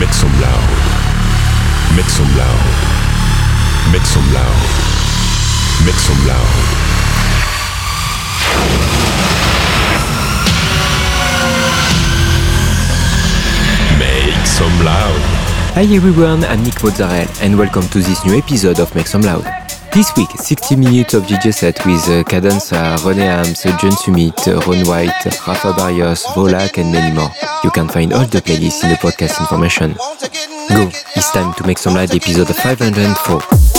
Make some loud. Make some loud. Make some loud. Make some loud. Make some loud. Hi everyone, I'm Nick Mozzarella and welcome to this new episode of Make Some Loud. This week, 60 minutes of DJ set with uh, Cadenza, René Hams, John Summit, Ron White, Rafa Barrios, Volak and many more. You can find all the playlists in the podcast information. Go, it's time to make some light episode 504.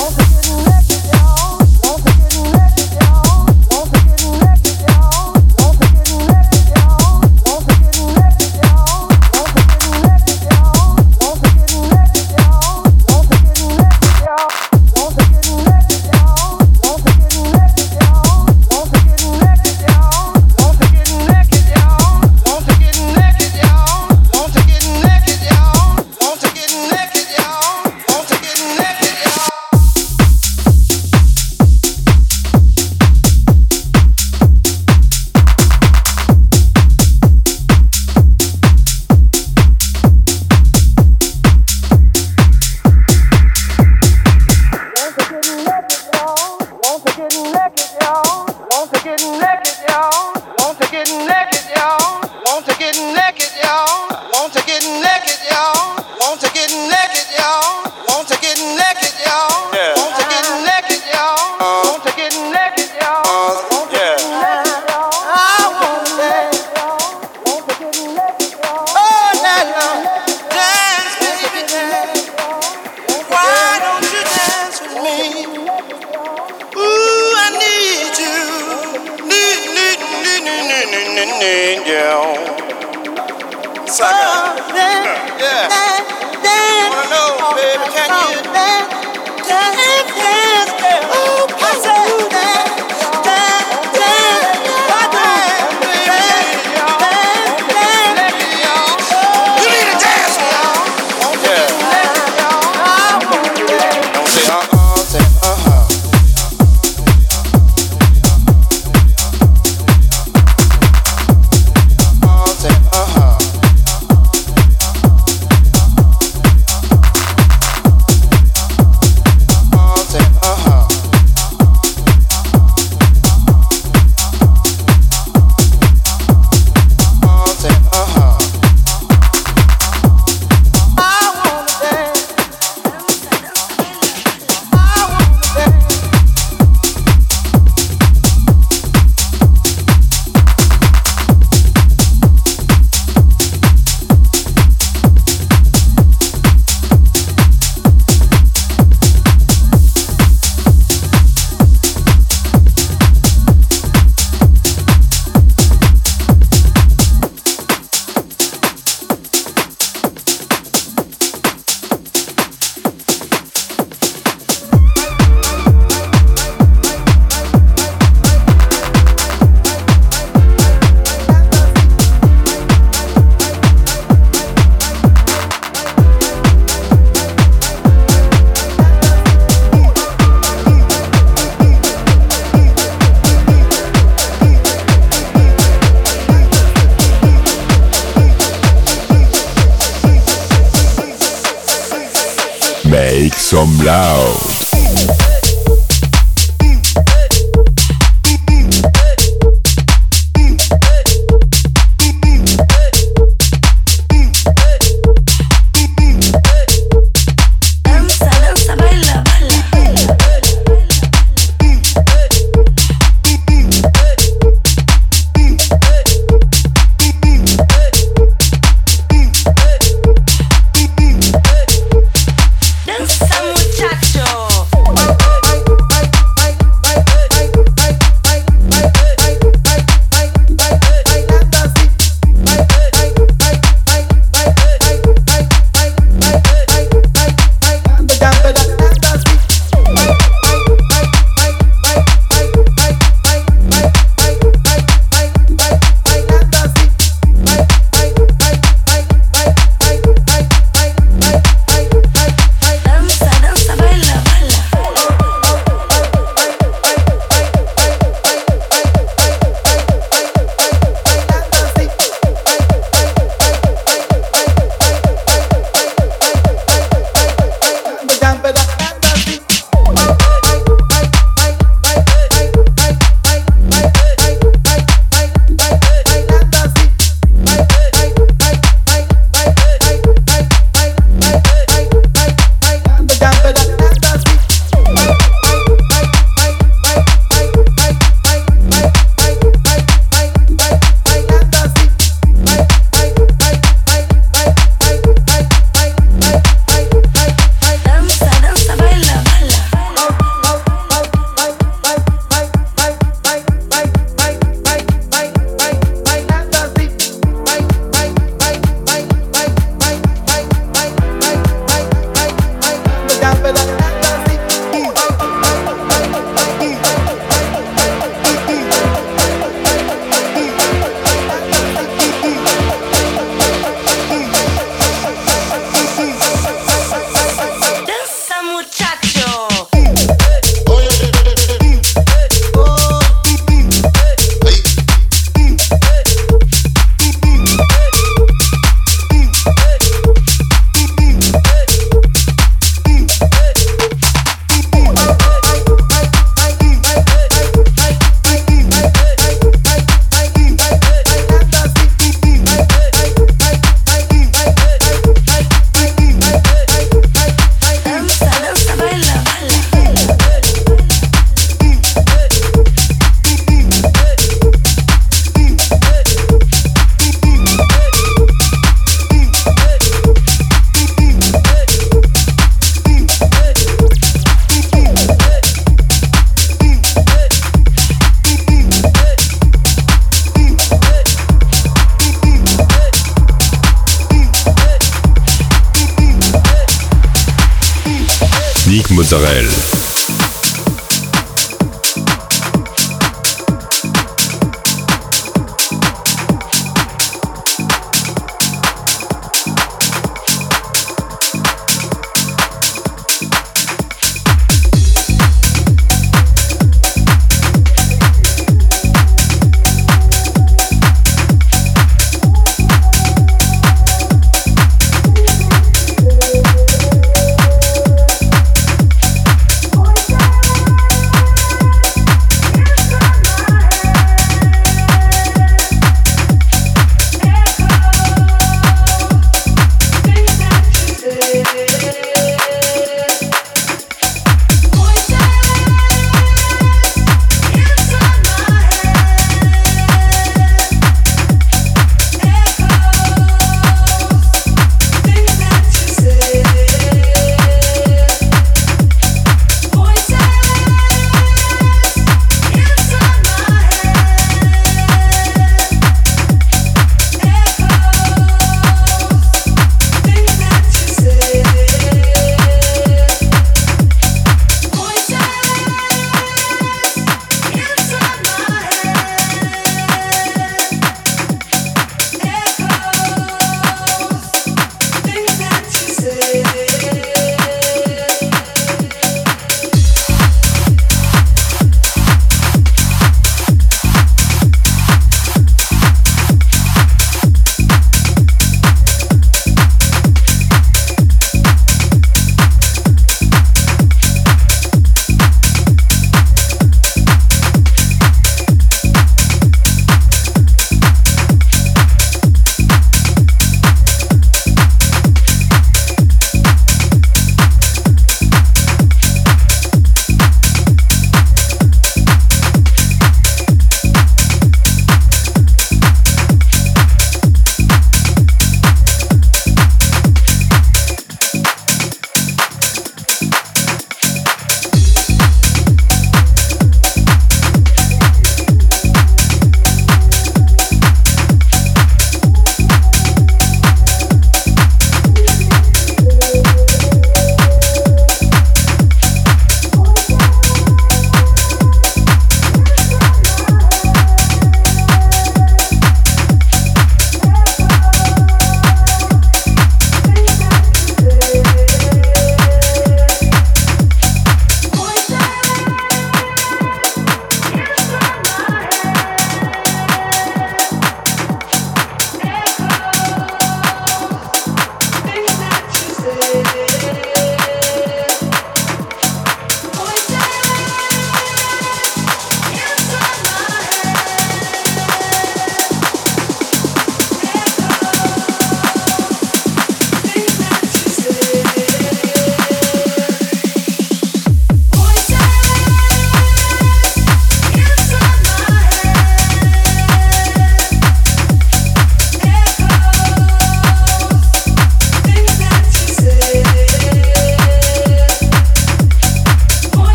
Mozzarella.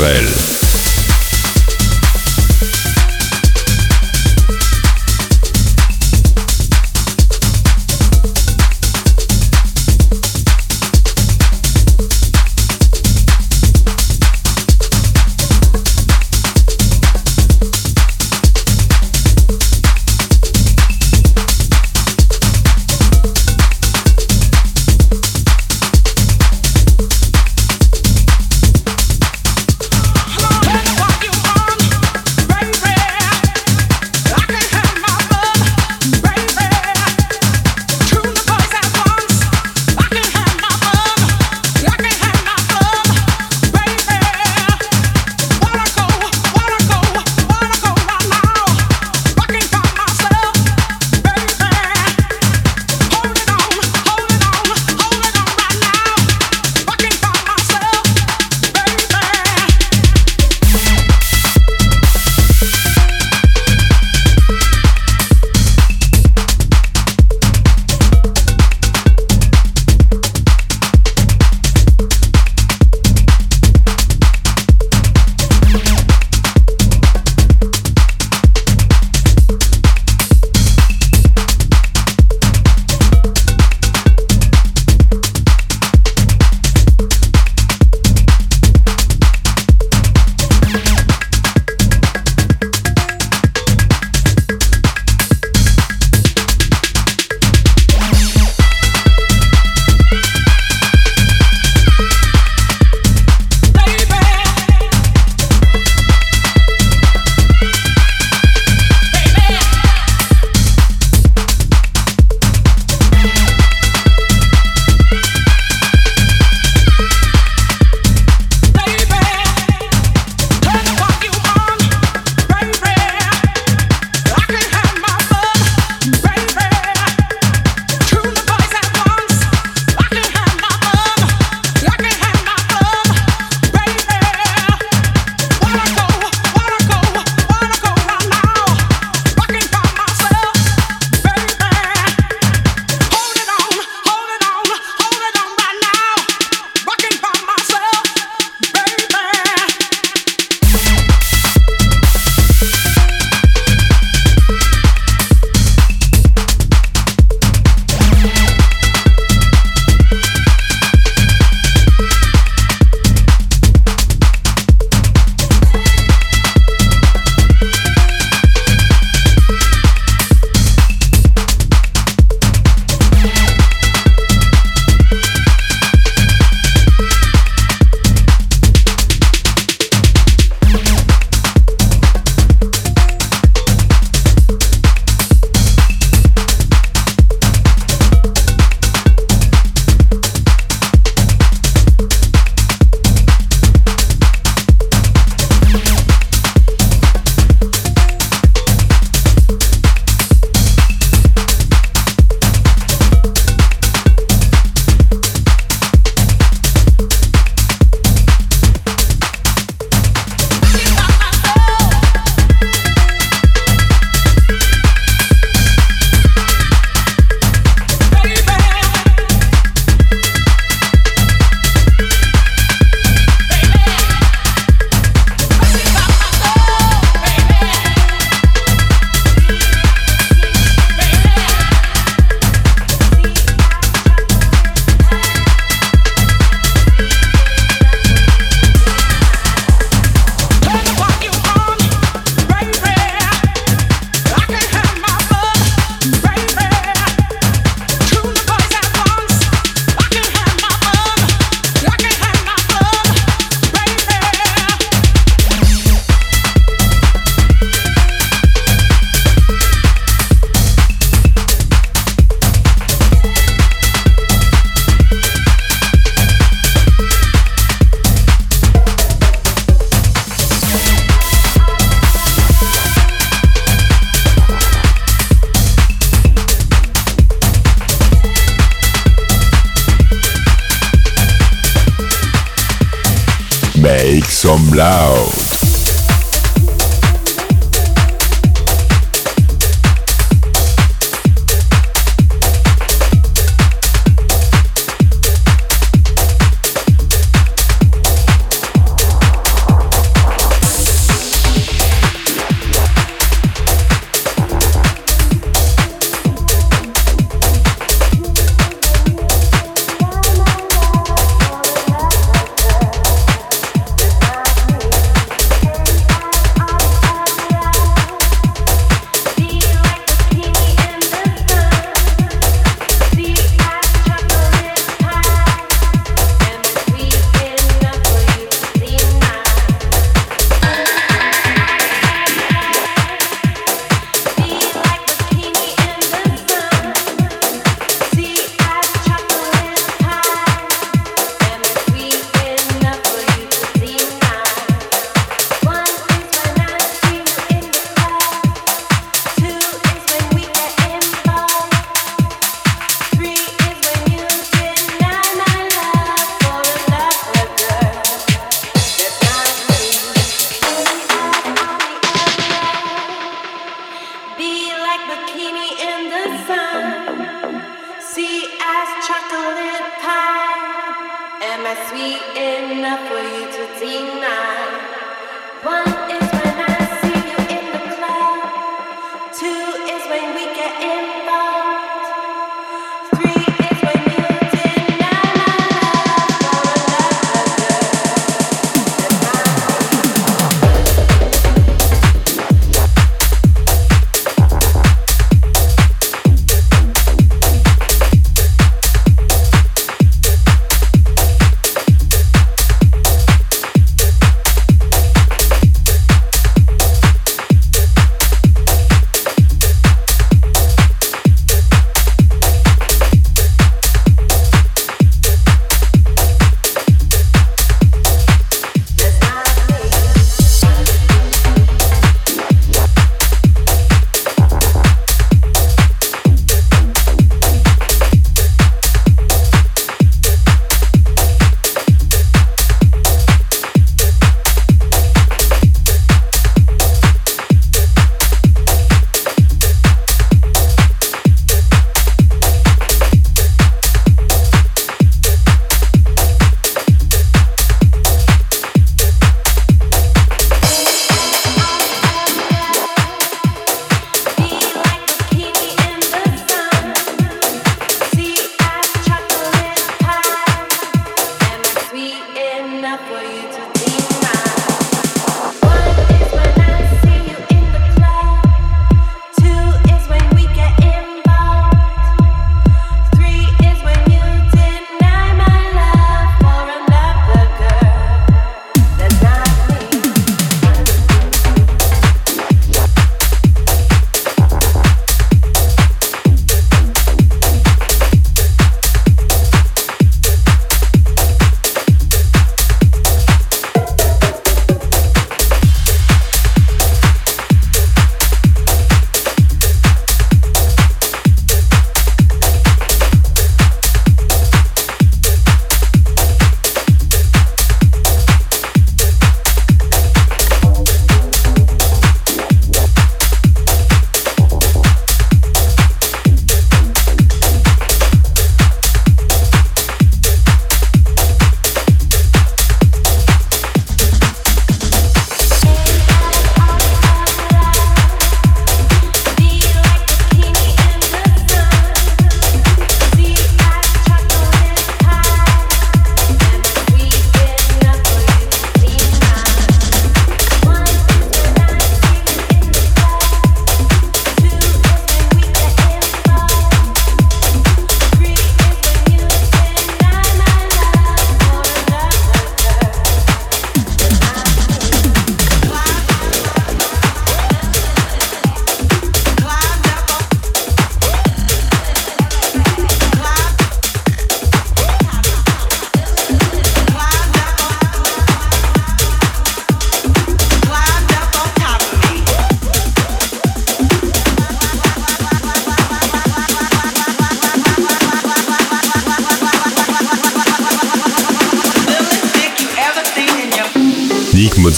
Nick Mozzarella.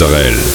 Some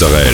Mozzarella.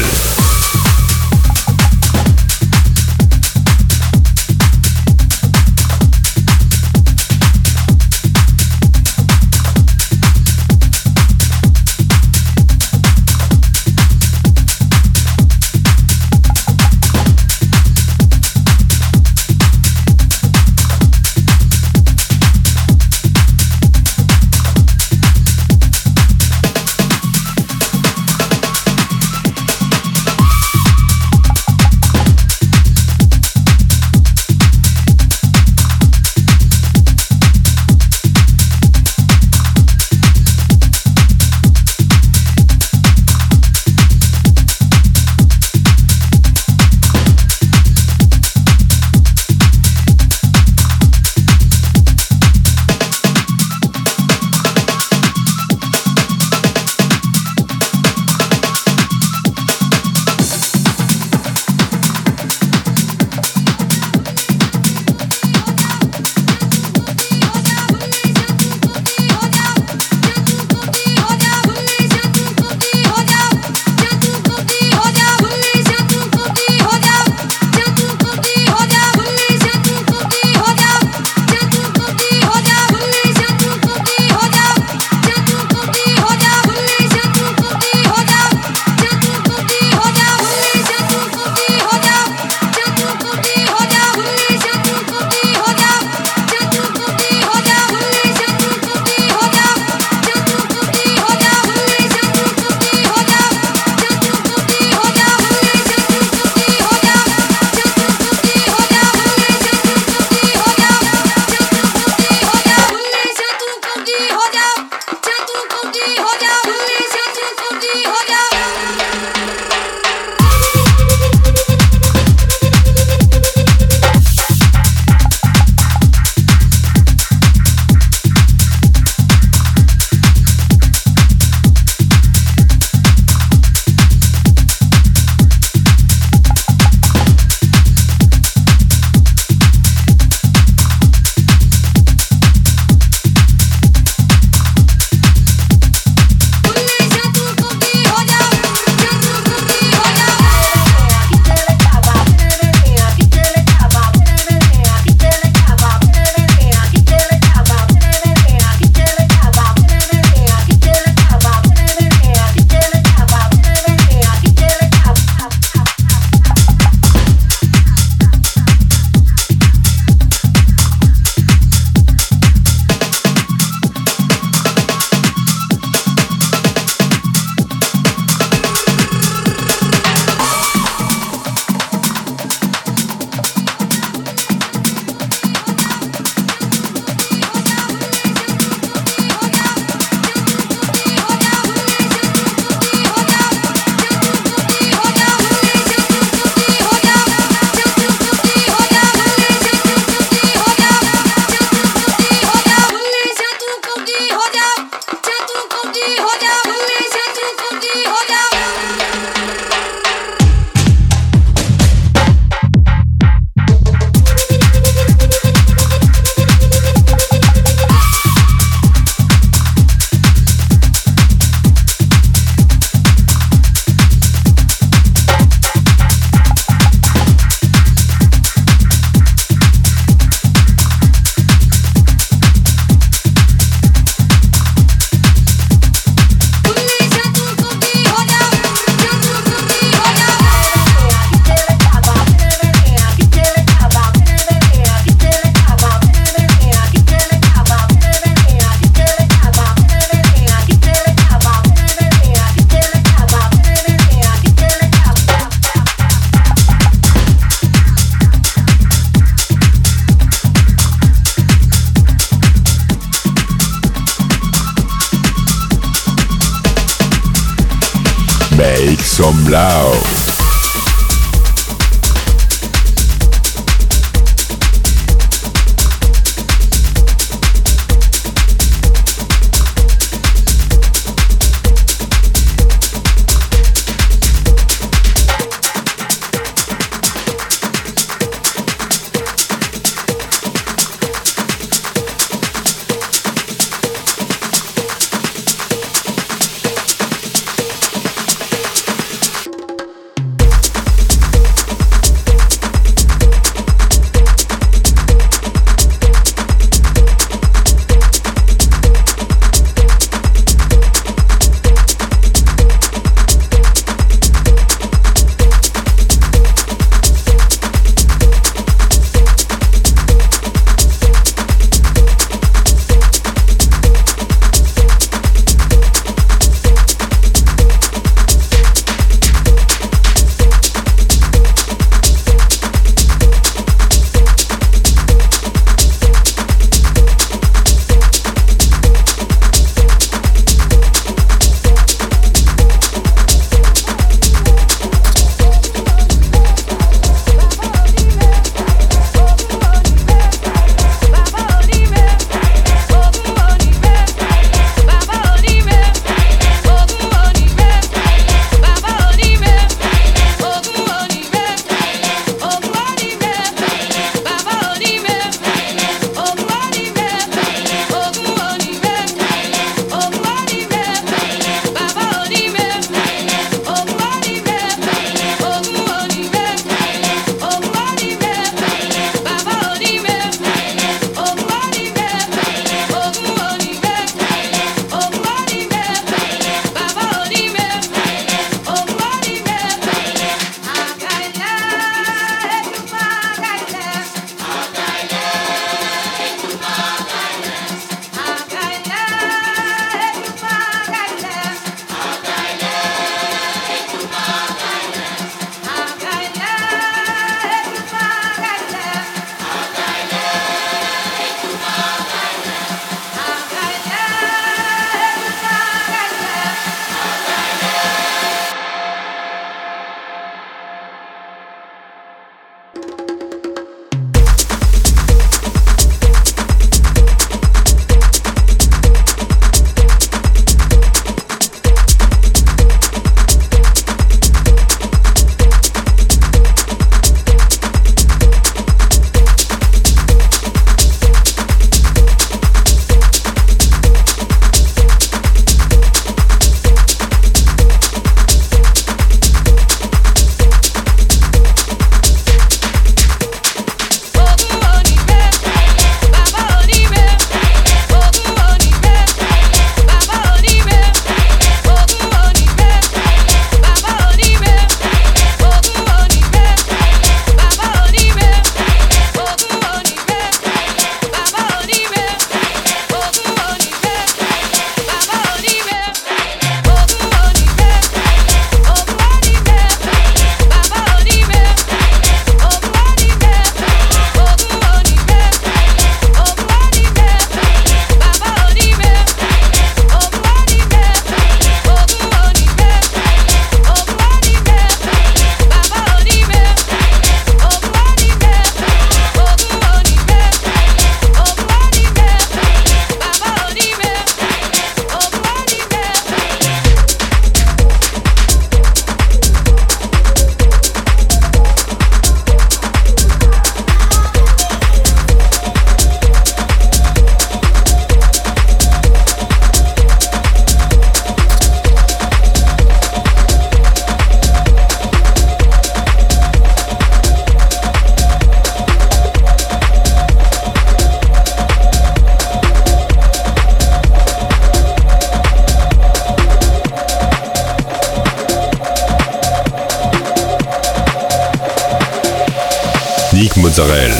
Israel.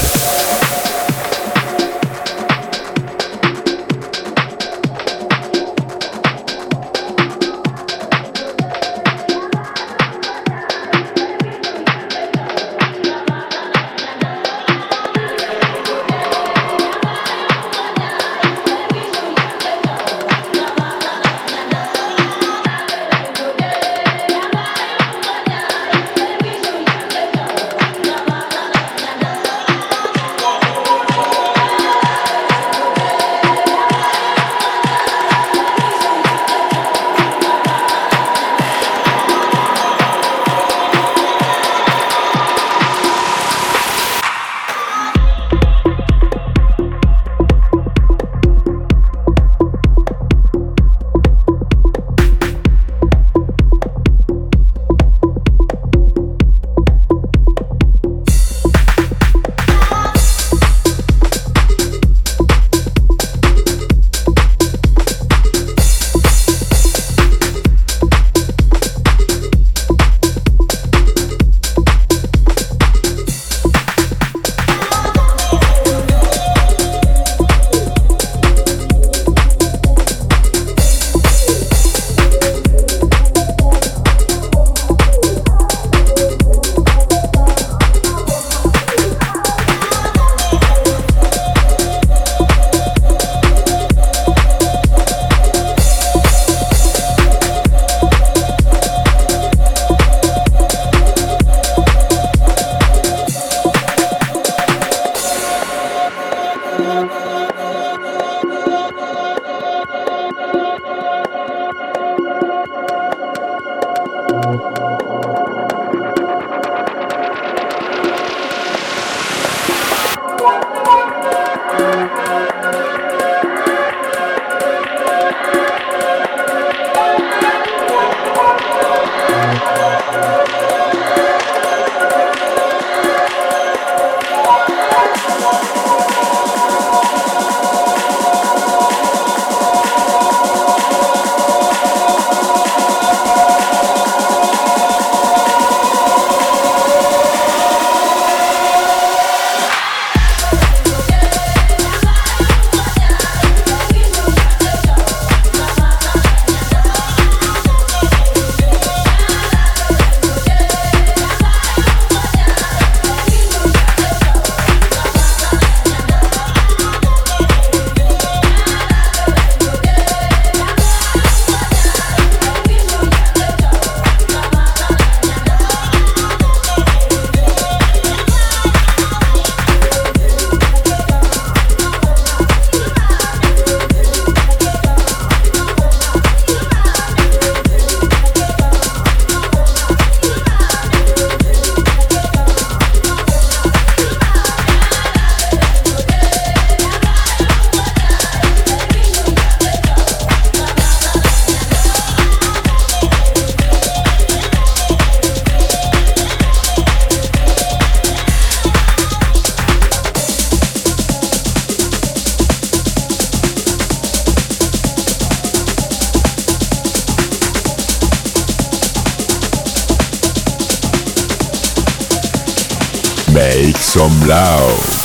Some loud.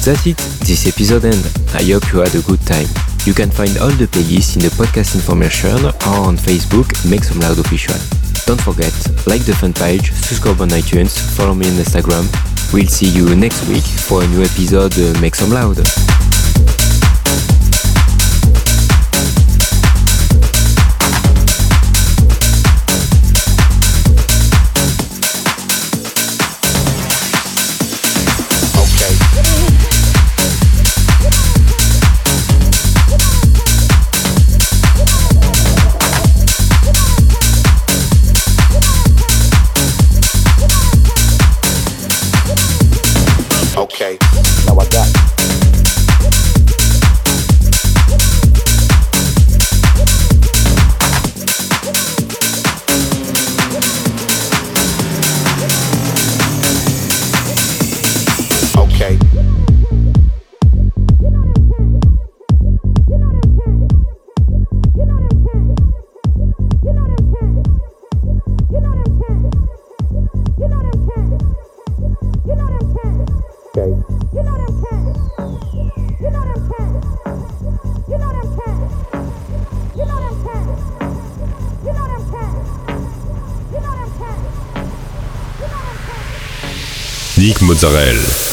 That's it, this episode end. I hope you had a good time. You can find all the playlists in the podcast information or on Facebook, Make Some Loud Official. Don't forget, like the fan page, subscribe on iTunes, follow me on Instagram. We'll see you next week for a new episode uh, Make Some Loud. Mozzarella.